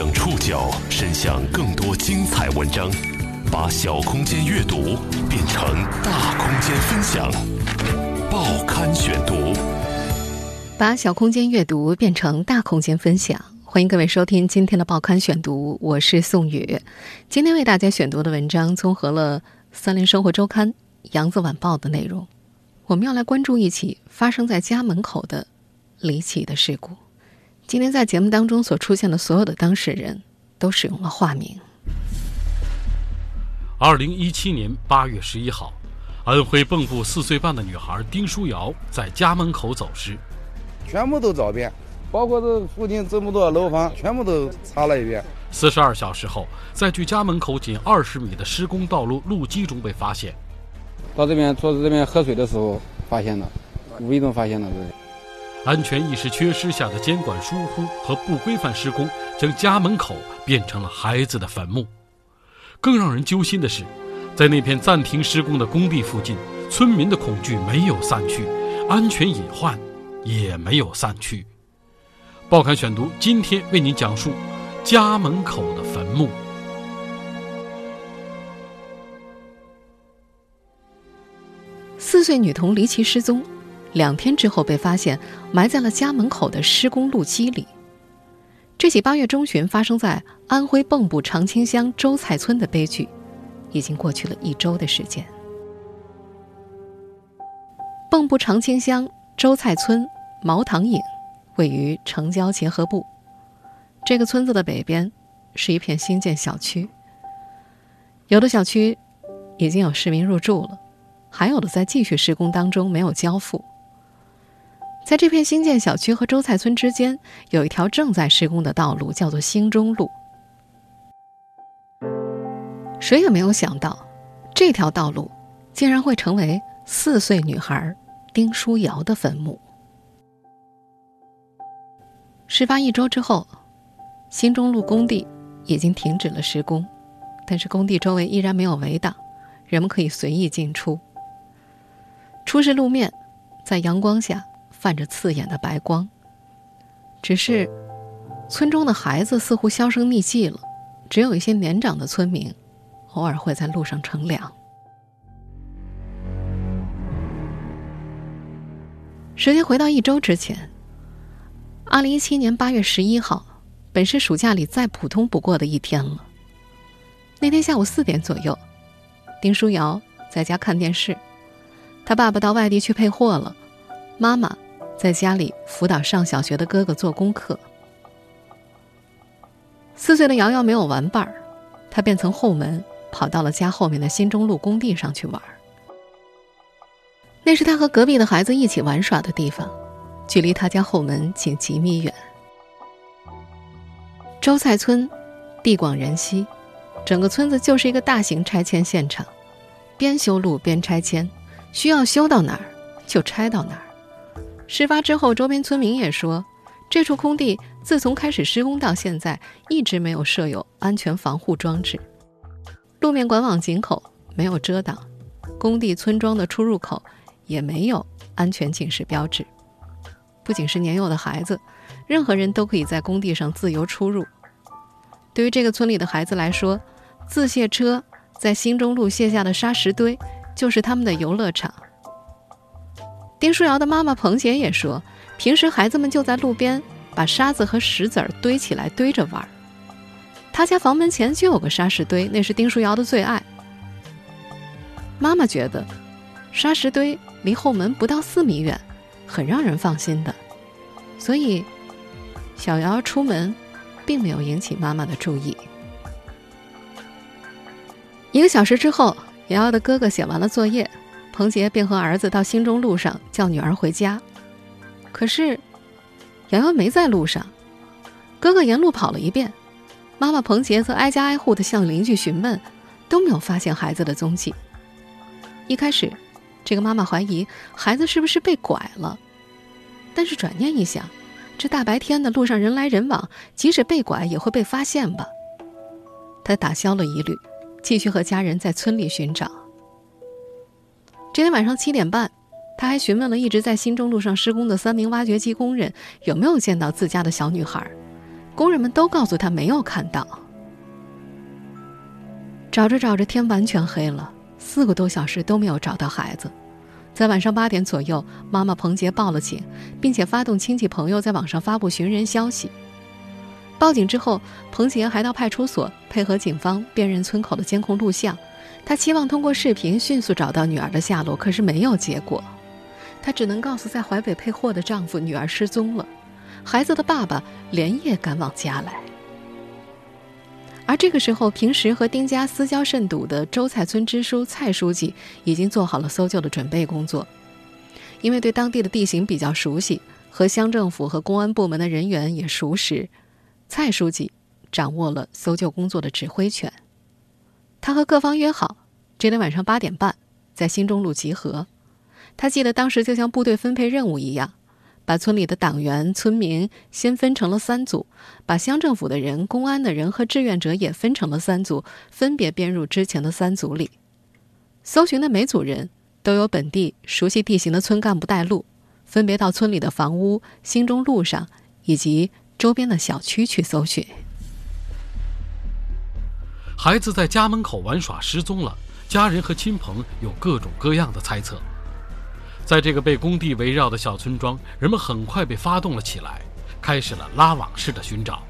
将触角伸向更多精彩文章，把小空间阅读变成大空间分享。报刊选读，把小空间阅读变成大空间分享。欢迎各位收听今天的报刊选读，我是宋宇。今天为大家选读的文章综合了《三联生活周刊》《扬子晚报》的内容。我们要来关注一起发生在家门口的离奇的事故。今天在节目当中所出现的所有的当事人，都使用了化名。二零一七年八月十一号，安徽蚌埠四岁半的女孩丁书瑶在家门口走失，全部都找遍，包括这附近这么多楼房，全部都查了一遍。四十二小时后，在距家门口仅二十米的施工道路路基中被发现。到这边坐在这边喝水的时候发现的，无意中发现的这。安全意识缺失下的监管疏忽和不规范施工，将家门口变成了孩子的坟墓。更让人揪心的是，在那片暂停施工的工地附近，村民的恐惧没有散去，安全隐患也没有散去。报刊选读今天为您讲述家门口的坟墓。四岁女童离奇失踪。两天之后被发现埋在了家门口的施工路基里。这起八月中旬发生在安徽蚌埠长青乡周蔡村的悲剧，已经过去了一周的时间。蚌埠长青乡周蔡村毛塘颍位于城郊结合部，这个村子的北边是一片新建小区，有的小区已经有市民入住了，还有的在继续施工当中，没有交付。在这片新建小区和周蔡村之间，有一条正在施工的道路，叫做兴中路。谁也没有想到，这条道路竟然会成为四岁女孩丁书瑶的坟墓。事发一周之后，新中路工地已经停止了施工，但是工地周围依然没有围挡，人们可以随意进出。出事路面在阳光下。泛着刺眼的白光。只是，村中的孩子似乎销声匿迹了，只有一些年长的村民，偶尔会在路上乘凉。时间回到一周之前，二零一七年八月十一号，本是暑假里再普通不过的一天了。那天下午四点左右，丁书瑶在家看电视，他爸爸到外地去配货了，妈妈。在家里辅导上小学的哥哥做功课。四岁的瑶瑶没有玩伴儿，她便从后门跑到了家后面的新中路工地上去玩。那是他和隔壁的孩子一起玩耍的地方，距离他家后门仅几米远。周蔡村地广人稀，整个村子就是一个大型拆迁现场，边修路边拆迁，需要修到哪儿就拆到哪儿。事发之后，周边村民也说，这处空地自从开始施工到现在，一直没有设有安全防护装置，路面管网井口没有遮挡，工地村庄的出入口也没有安全警示标志。不仅是年幼的孩子，任何人都可以在工地上自由出入。对于这个村里的孩子来说，自卸车在新中路卸下的沙石堆，就是他们的游乐场。丁书瑶的妈妈彭姐也说，平时孩子们就在路边把沙子和石子儿堆起来堆着玩儿。他家房门前就有个沙石堆，那是丁书瑶的最爱。妈妈觉得，沙石堆离后门不到四米远，很让人放心的，所以小瑶出门并没有引起妈妈的注意。一个小时之后，瑶瑶的哥哥写完了作业。彭杰便和儿子到新中路上叫女儿回家，可是瑶瑶没在路上。哥哥沿路跑了一遍，妈妈彭杰则挨家挨户的向邻居询问，都没有发现孩子的踪迹。一开始，这个妈妈怀疑孩子是不是被拐了，但是转念一想，这大白天的路上人来人往，即使被拐也会被发现吧。她打消了疑虑，继续和家人在村里寻找。这天晚上七点半，他还询问了一直在新中路上施工的三名挖掘机工人有没有见到自家的小女孩，工人们都告诉他没有看到。找着找着，天完全黑了，四个多小时都没有找到孩子。在晚上八点左右，妈妈彭杰报了警，并且发动亲戚朋友在网上发布寻人消息。报警之后，彭杰还到派出所配合警方辨认村口的监控录像。他期望通过视频迅速找到女儿的下落，可是没有结果。他只能告诉在淮北配货的丈夫，女儿失踪了。孩子的爸爸连夜赶往家来。而这个时候，平时和丁家私交甚笃的周蔡村支书蔡书记已经做好了搜救的准备工作。因为对当地的地形比较熟悉，和乡政府和公安部门的人员也熟识，蔡书记掌握了搜救工作的指挥权。他和各方约好，这天晚上八点半在新中路集合。他记得当时就像部队分配任务一样。把村里的党员、村民先分成了三组，把乡政府的人、公安的人和志愿者也分成了三组，分别编入之前的三组里。搜寻的每组人都有本地熟悉地形的村干部带路，分别到村里的房屋、新中路上以及周边的小区去搜寻。孩子在家门口玩耍失踪了，家人和亲朋有各种各样的猜测。在这个被工地围绕的小村庄，人们很快被发动了起来，开始了拉网式的寻找。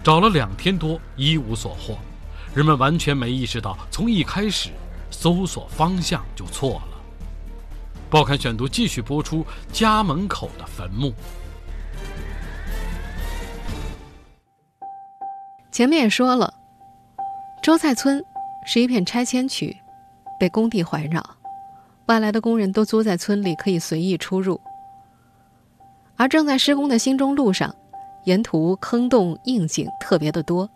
找了两天多，一无所获。人们完全没意识到，从一开始，搜索方向就错了。报刊选读继续播出：家门口的坟墓。前面也说了，周蔡村是一片拆迁区，被工地环绕。外来的工人都租在村里，可以随意出入。而正在施工的新中路上，沿途坑洞硬井特别的多，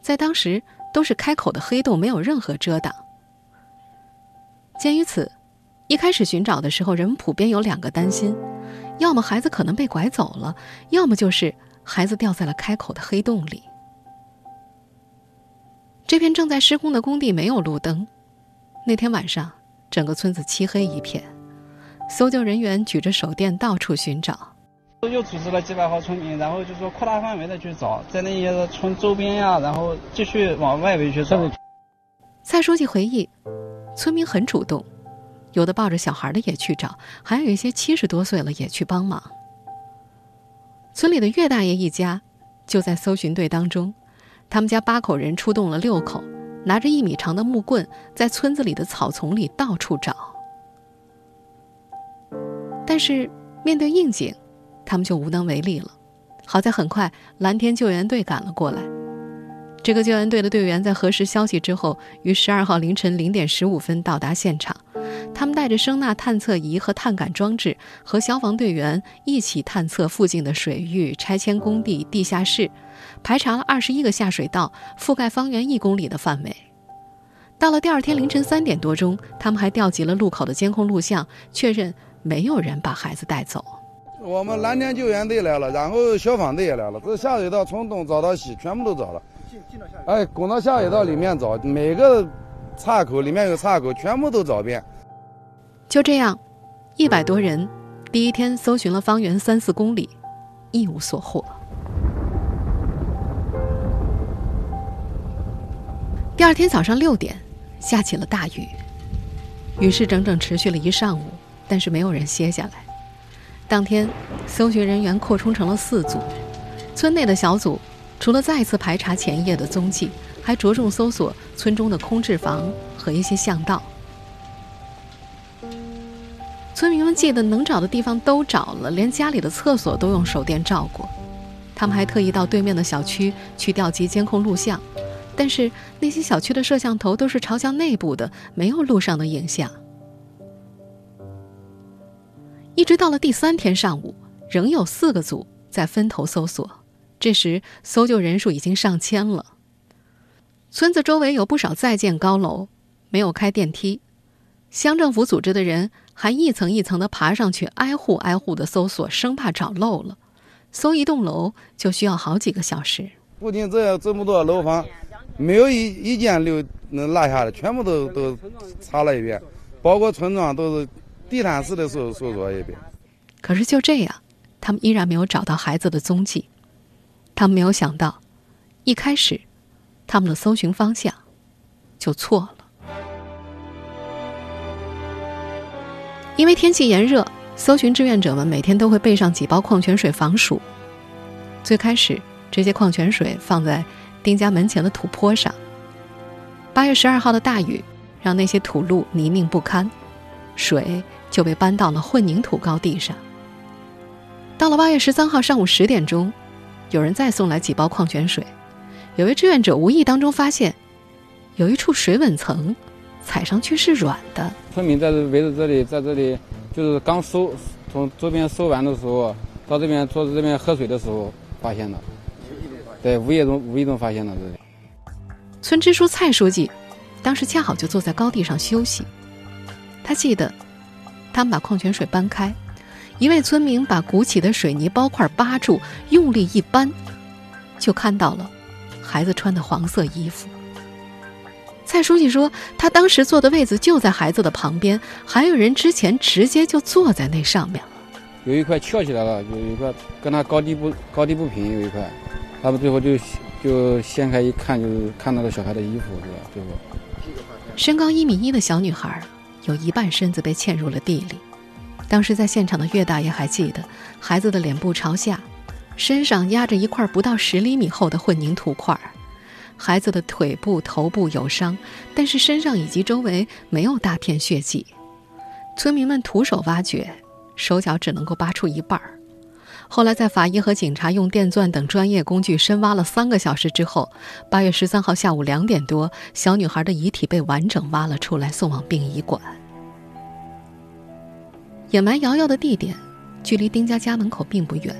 在当时都是开口的黑洞，没有任何遮挡。鉴于此，一开始寻找的时候，人们普遍有两个担心：要么孩子可能被拐走了，要么就是孩子掉在了开口的黑洞里。这片正在施工的工地没有路灯，那天晚上。整个村子漆黑一片，搜救人员举着手电到处寻找。又组织了几百号村民，然后就说扩大范围的去找，在那些村周边呀，然后继续往外围去找。蔡书记回忆，村民很主动，有的抱着小孩的也去找，还有一些七十多岁了也去帮忙。村里的岳大爷一家就在搜寻队当中，他们家八口人出动了六口。拿着一米长的木棍，在村子里的草丛里到处找。但是面对应景，他们就无能为力了。好在很快蓝天救援队赶了过来。这个救援队的队员在核实消息之后，于十二号凌晨零点十五分到达现场。他们带着声呐探测仪和探感装置，和消防队员一起探测附近的水域、拆迁工地、地下室。排查了二十一个下水道，覆盖方圆一公里的范围。到了第二天凌晨三点多钟，他们还调集了路口的监控录像，确认没有人把孩子带走。我们蓝天救援队来了，然后消防队也来了，这下水道从东找到西，全部都找了。进到下水道。哎，拱到下水道里面找，每个岔口里面有岔口，全部都找遍。就这样，一百多人，第一天搜寻了方圆三四公里，一无所获。第二天早上六点，下起了大雨。雨势整整持续了一上午，但是没有人歇下来。当天，搜寻人员扩充成了四组。村内的小组除了再次排查前夜的踪迹，还着重搜索村中的空置房和一些巷道。村民们记得能找的地方都找了，连家里的厕所都用手电照过。他们还特意到对面的小区去调集监控录像。但是那些小区的摄像头都是朝向内部的，没有路上的影像。一直到了第三天上午，仍有四个组在分头搜索。这时搜救人数已经上千了。村子周围有不少在建高楼，没有开电梯。乡政府组织的人还一层一层的爬上去，挨户挨户的搜索，生怕找漏了。搜一栋楼就需要好几个小时。附近这这么多楼房。没有一一件留能落下的，全部都都查了一遍，包括村庄都是地毯式的搜搜索一遍。可是就这样，他们依然没有找到孩子的踪迹。他们没有想到，一开始他们的搜寻方向就错了。因为天气炎热，搜寻志愿者们每天都会备上几包矿泉水防暑。最开始，这些矿泉水放在丁家门前的土坡上。八月十二号的大雨让那些土路泥泞不堪，水就被搬到了混凝土高地上。到了八月十三号上午十点钟，有人再送来几包矿泉水。有位志愿者无意当中发现，有一处水稳层。踩上去是软的。村民在这围着这里，在这里就是刚收，从周边收完的时候，到这边坐在这边喝水的时候发现的。对，无意中无意中发现的这里。村支书蔡书记当时恰好就坐在高地上休息，他记得，他们把矿泉水搬开，一位村民把鼓起的水泥包块扒住，用力一搬，就看到了孩子穿的黄色衣服。蔡书记说：“他当时坐的位子就在孩子的旁边，还有人之前直接就坐在那上面了。有一块翘起来了，有一块跟他高低不高低不平，有一块，他们最后就就掀开一看，就看到了小孩的衣服，是吧？最后，身高一米一的小女孩，有一半身子被嵌入了地里。当时在现场的岳大爷还记得，孩子的脸部朝下，身上压着一块不到十厘米厚的混凝土块。”孩子的腿部、头部有伤，但是身上以及周围没有大片血迹。村民们徒手挖掘，手脚只能够扒出一半儿。后来，在法医和警察用电钻等专业工具深挖了三个小时之后，八月十三号下午两点多，小女孩的遗体被完整挖了出来，送往殡仪馆。掩埋瑶瑶的地点距离丁家家门口并不远，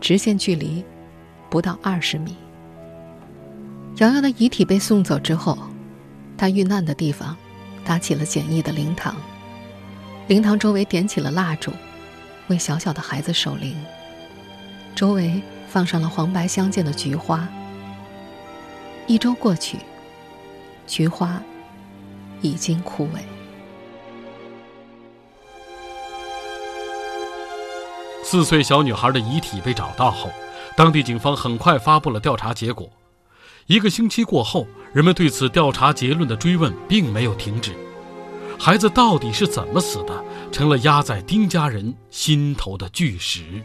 直线距离不到二十米。瑶瑶的遗体被送走之后，她遇难的地方搭起了简易的灵堂，灵堂周围点起了蜡烛，为小小的孩子守灵。周围放上了黄白相间的菊花。一周过去，菊花已经枯萎。四岁小女孩的遗体被找到后，当地警方很快发布了调查结果。一个星期过后，人们对此调查结论的追问并没有停止。孩子到底是怎么死的，成了压在丁家人心头的巨石。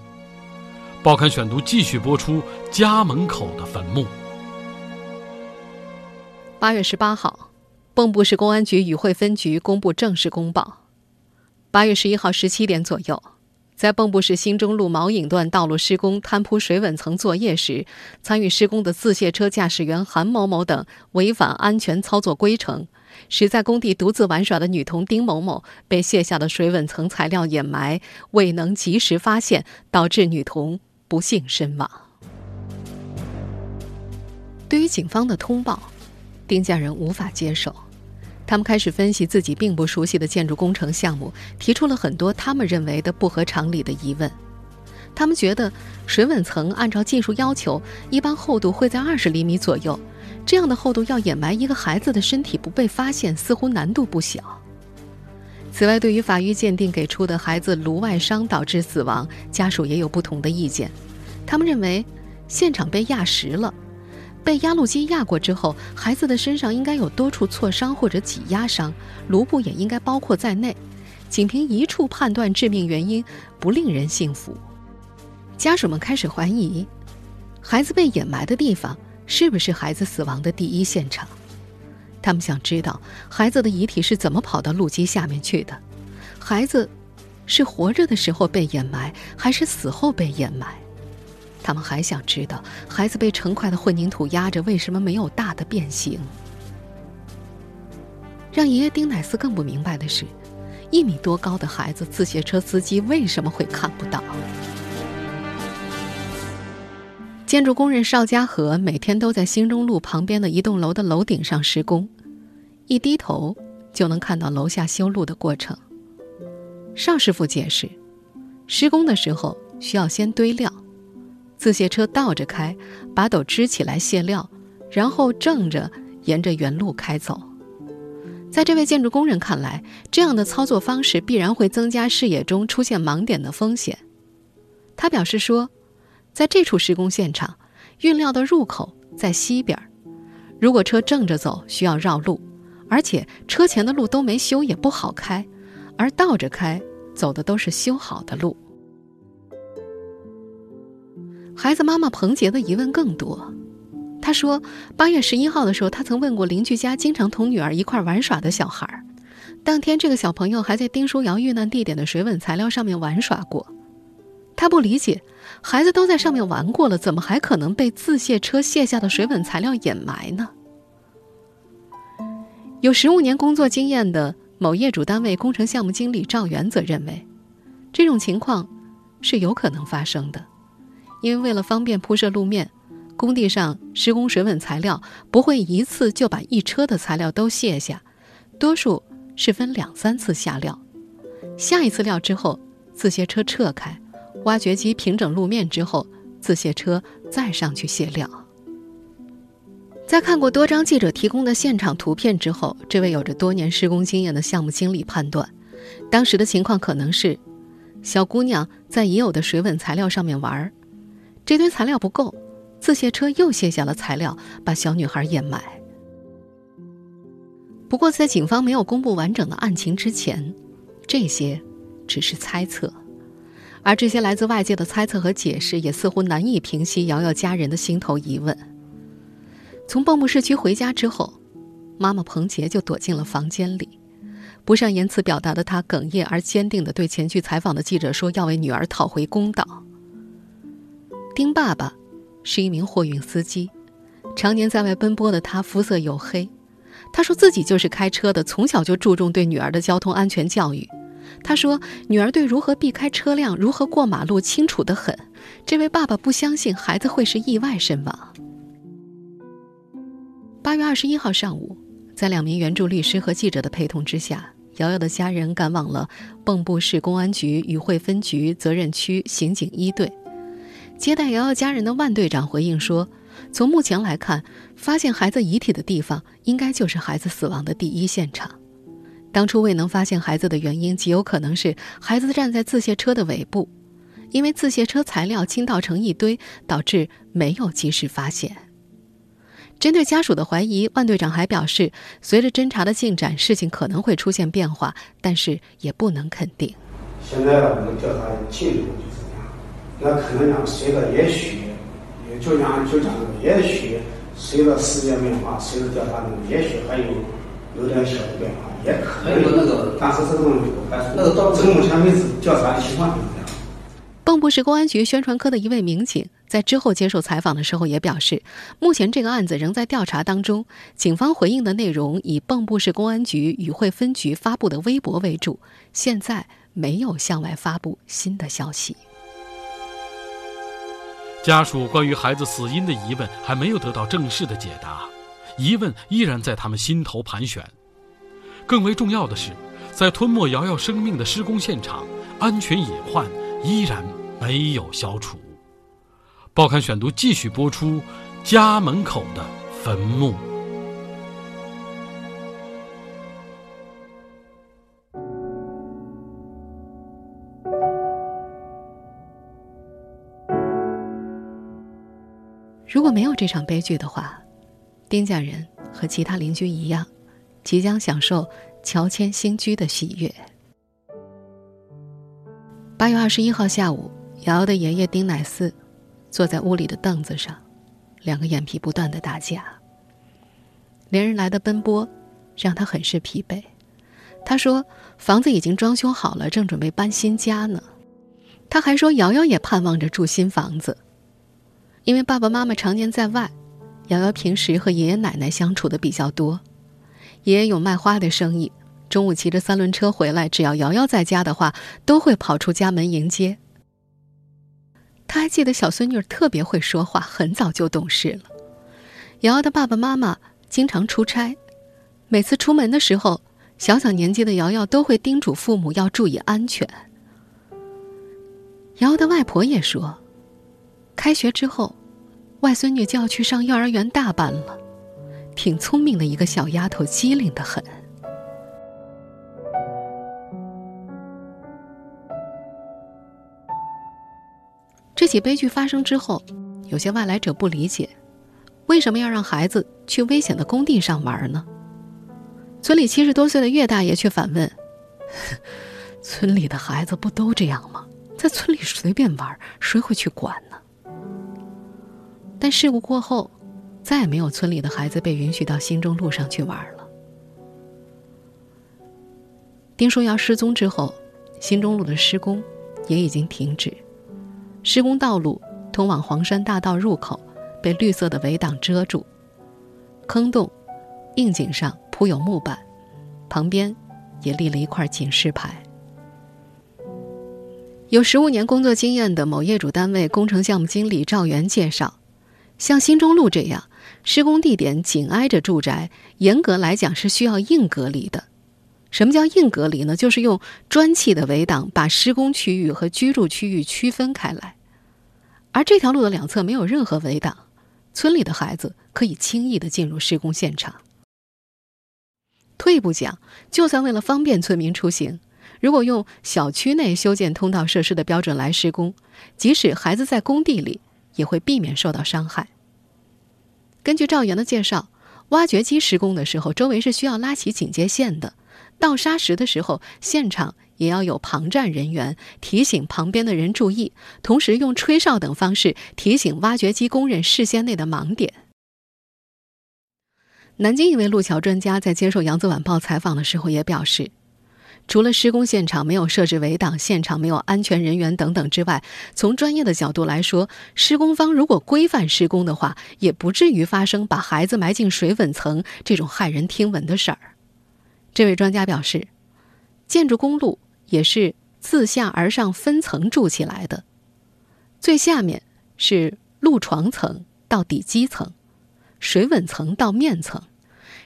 报刊选读继续播出：家门口的坟墓。八月十八号，蚌埠市公安局宇惠分局公布正式公报。八月十一号十七点左右。在蚌埠市新中路毛影段道路施工摊铺水稳层作业时，参与施工的自卸车驾驶员韩某某等违反安全操作规程，使在工地独自玩耍的女童丁某某被卸下的水稳层材料掩埋，未能及时发现，导致女童不幸身亡。对于警方的通报，丁家人无法接受。他们开始分析自己并不熟悉的建筑工程项目，提出了很多他们认为的不合常理的疑问。他们觉得水稳层按照技术要求，一般厚度会在二十厘米左右，这样的厚度要掩埋一个孩子的身体不被发现，似乎难度不小。此外，对于法医鉴定给出的孩子颅外伤导致死亡，家属也有不同的意见。他们认为现场被压实了。被压路机压过之后，孩子的身上应该有多处挫伤或者挤压伤，颅部也应该包括在内。仅凭一处判断致命原因，不令人信服。家属们开始怀疑，孩子被掩埋的地方是不是孩子死亡的第一现场？他们想知道孩子的遗体是怎么跑到路基下面去的？孩子是活着的时候被掩埋，还是死后被掩埋？他们还想知道，孩子被成块的混凝土压着，为什么没有大的变形？让爷爷丁乃斯更不明白的是，一米多高的孩子，自卸车司机为什么会看不到？建筑工人邵家和每天都在兴中路旁边的一栋楼的楼顶上施工，一低头就能看到楼下修路的过程。邵师傅解释，施工的时候需要先堆料。自卸车倒着开，把斗支起来卸料，然后正着沿着原路开走。在这位建筑工人看来，这样的操作方式必然会增加视野中出现盲点的风险。他表示说，在这处施工现场，运料的入口在西边。如果车正着走，需要绕路，而且车前的路都没修，也不好开；而倒着开，走的都是修好的路。孩子妈妈彭杰的疑问更多。他说，八月十一号的时候，他曾问过邻居家经常同女儿一块玩耍的小孩，当天这个小朋友还在丁书瑶遇难地点的水稳材料上面玩耍过。他不理解，孩子都在上面玩过了，怎么还可能被自卸车卸下的水稳材料掩埋呢？有十五年工作经验的某业主单位工程项目经理赵元则认为，这种情况是有可能发生的，因为为了方便铺设路面。工地上施工水稳材料不会一次就把一车的材料都卸下，多数是分两三次下料。下一次料之后，自卸车撤开，挖掘机平整路面之后，自卸车再上去卸料。在看过多张记者提供的现场图片之后，这位有着多年施工经验的项目经理判断，当时的情况可能是小姑娘在已有的水稳材料上面玩，这堆材料不够。自卸车又卸下了材料，把小女孩掩埋。不过，在警方没有公布完整的案情之前，这些只是猜测，而这些来自外界的猜测和解释，也似乎难以平息瑶瑶家人的心头疑问。从蚌埠市区回家之后，妈妈彭杰就躲进了房间里，不善言辞表达的她哽咽而坚定地对前去采访的记者说：“要为女儿讨回公道。”丁爸爸。是一名货运司机，常年在外奔波的他肤色黝黑。他说自己就是开车的，从小就注重对女儿的交通安全教育。他说女儿对如何避开车辆、如何过马路清楚得很。这位爸爸不相信孩子会是意外身亡。八月二十一号上午，在两名援助律师和记者的陪同之下，瑶瑶的家人赶往了蚌埠市公安局宇惠分局责任区刑警一队。接待瑶瑶家人的万队长回应说：“从目前来看，发现孩子遗体的地方应该就是孩子死亡的第一现场。当初未能发现孩子的原因，极有可能是孩子站在自卸车的尾部，因为自卸车材料倾倒成一堆，导致没有及时发现。”针对家属的怀疑，万队长还表示，随着侦查的进展，事情可能会出现变化，但是也不能肯定。现在我们调查进度。那可能讲，随着也许，也就讲就讲也许随着时间变化，随着调查中，也许还有有点小的变化，也可以。有那个，但是这种那个到目前为止调查的情况就是这样。蚌埠市公安局宣传科的一位民警在之后接受采访的时候也表示，目前这个案子仍在调查当中，警方回应的内容以蚌埠市公安局与会分局发布的微博为主，现在没有向外发布新的消息。家属关于孩子死因的疑问还没有得到正式的解答，疑问依然在他们心头盘旋。更为重要的是，在吞没瑶瑶生命的施工现场，安全隐患依然没有消除。报刊选读继续播出：家门口的坟墓。如果没有这场悲剧的话，丁家人和其他邻居一样，即将享受乔迁新居的喜悦。八月二十一号下午，瑶瑶的爷爷丁乃四坐在屋里的凳子上，两个眼皮不断的打架。连日来的奔波让他很是疲惫。他说：“房子已经装修好了，正准备搬新家呢。”他还说：“瑶瑶也盼望着住新房子。”因为爸爸妈妈常年在外，瑶瑶平时和爷爷奶奶相处的比较多。爷爷有卖花的生意，中午骑着三轮车回来，只要瑶瑶在家的话，都会跑出家门迎接。他还记得小孙女特别会说话，很早就懂事了。瑶瑶的爸爸妈妈经常出差，每次出门的时候，小小年纪的瑶瑶都会叮嘱父母要注意安全。瑶瑶的外婆也说。开学之后，外孙女就要去上幼儿园大班了，挺聪明的一个小丫头，机灵的很。这起悲剧发生之后，有些外来者不理解，为什么要让孩子去危险的工地上玩呢？村里七十多岁的岳大爷却反问：“ 村里的孩子不都这样吗？在村里随便玩，谁会去管呢？”但事故过后，再也没有村里的孩子被允许到新中路上去玩了。丁书瑶失踪之后，新中路的施工也已经停止，施工道路通往黄山大道入口被绿色的围挡遮住，坑洞、硬井上铺有木板，旁边也立了一块警示牌。有十五年工作经验的某业主单位工程项目经理赵元介绍，像新中路这样施工地点紧挨着住宅，严格来讲是需要硬隔离的。什么叫硬隔离呢？就是用砖砌的围挡把施工区域和居住区域区分开来，而这条路的两侧没有任何围挡，村里的孩子可以轻易的进入施工现场。退一步讲，就算为了方便村民出行，如果用小区内修建通道设施的标准来施工，即使孩子在工地里，也会避免受到伤害。根据赵源的介绍，挖掘机施工的时候，周围是需要拉起警戒线的。倒沙石的时候，现场也要有旁站人员提醒旁边的人注意，同时用吹哨等方式提醒挖掘机工人视线内的盲点。南京一位路桥专家在接受《扬子晚报》采访的时候也表示，除了施工现场没有设置围挡、现场没有安全人员等等之外，从专业的角度来说，施工方如果规范施工的话，也不至于发生把孩子埋进水稳层这种骇人听闻的事儿。这位专家表示，建筑公路也是自下而上分层筑起来的，最下面是路床层到底基层，水稳层到面层，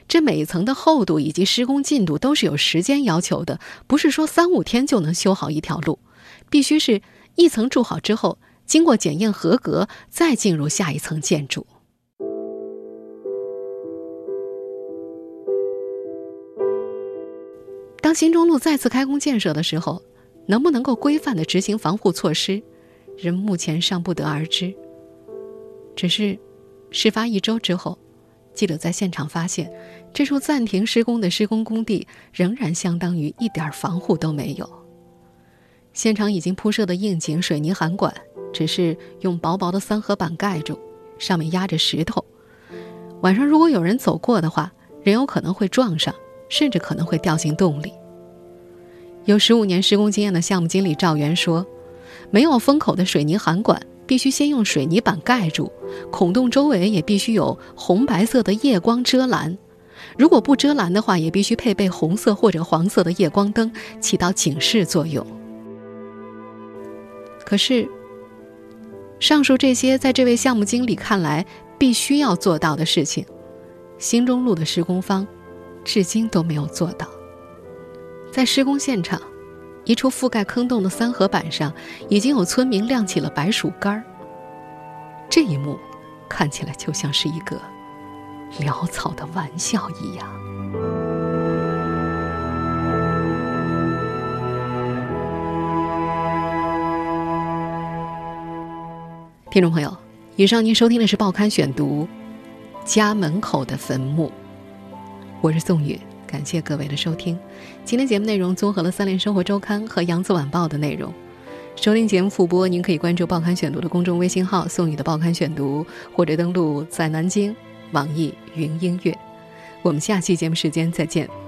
这每一层的厚度以及施工进度都是有时间要求的，不是说三五天就能修好一条路，必须是一层筑好之后，经过检验合格，再进入下一层建筑。当新中路再次开工建设的时候，能不能够规范的执行防护措施，人目前尚不得而知。只是，事发一周之后，记者在现场发现，这处暂停施工的施工工地仍然相当于一点防护都没有。现场已经铺设的硬井、水泥涵管，只是用薄薄的三合板盖住，上面压着石头。晚上如果有人走过的话，人有可能会撞上。甚至可能会掉进洞里。有十五年施工经验的项目经理赵元说：“没有封口的水泥涵管，必须先用水泥板盖住，孔洞周围也必须有红白色的夜光遮拦。如果不遮拦的话，也必须配备红色或者黄色的夜光灯，起到警示作用。”可是，上述这些在这位项目经理看来必须要做到的事情，新中路的施工方。至今都没有做到。在施工现场，一处覆盖坑洞的三合板上，已经有村民亮起了白薯干儿。这一幕，看起来就像是一个潦草的玩笑一样。听众朋友，以上您收听的是《报刊选读》，家门口的坟墓。我是宋宇，感谢各位的收听。今天节目内容综合了《三联生活周刊》和《扬子晚报》的内容。收听节目复播，您可以关注《报刊选读》的公众微信号“宋宇的报刊选读”，或者登录在南京网易云音乐。我们下期节目时间再见。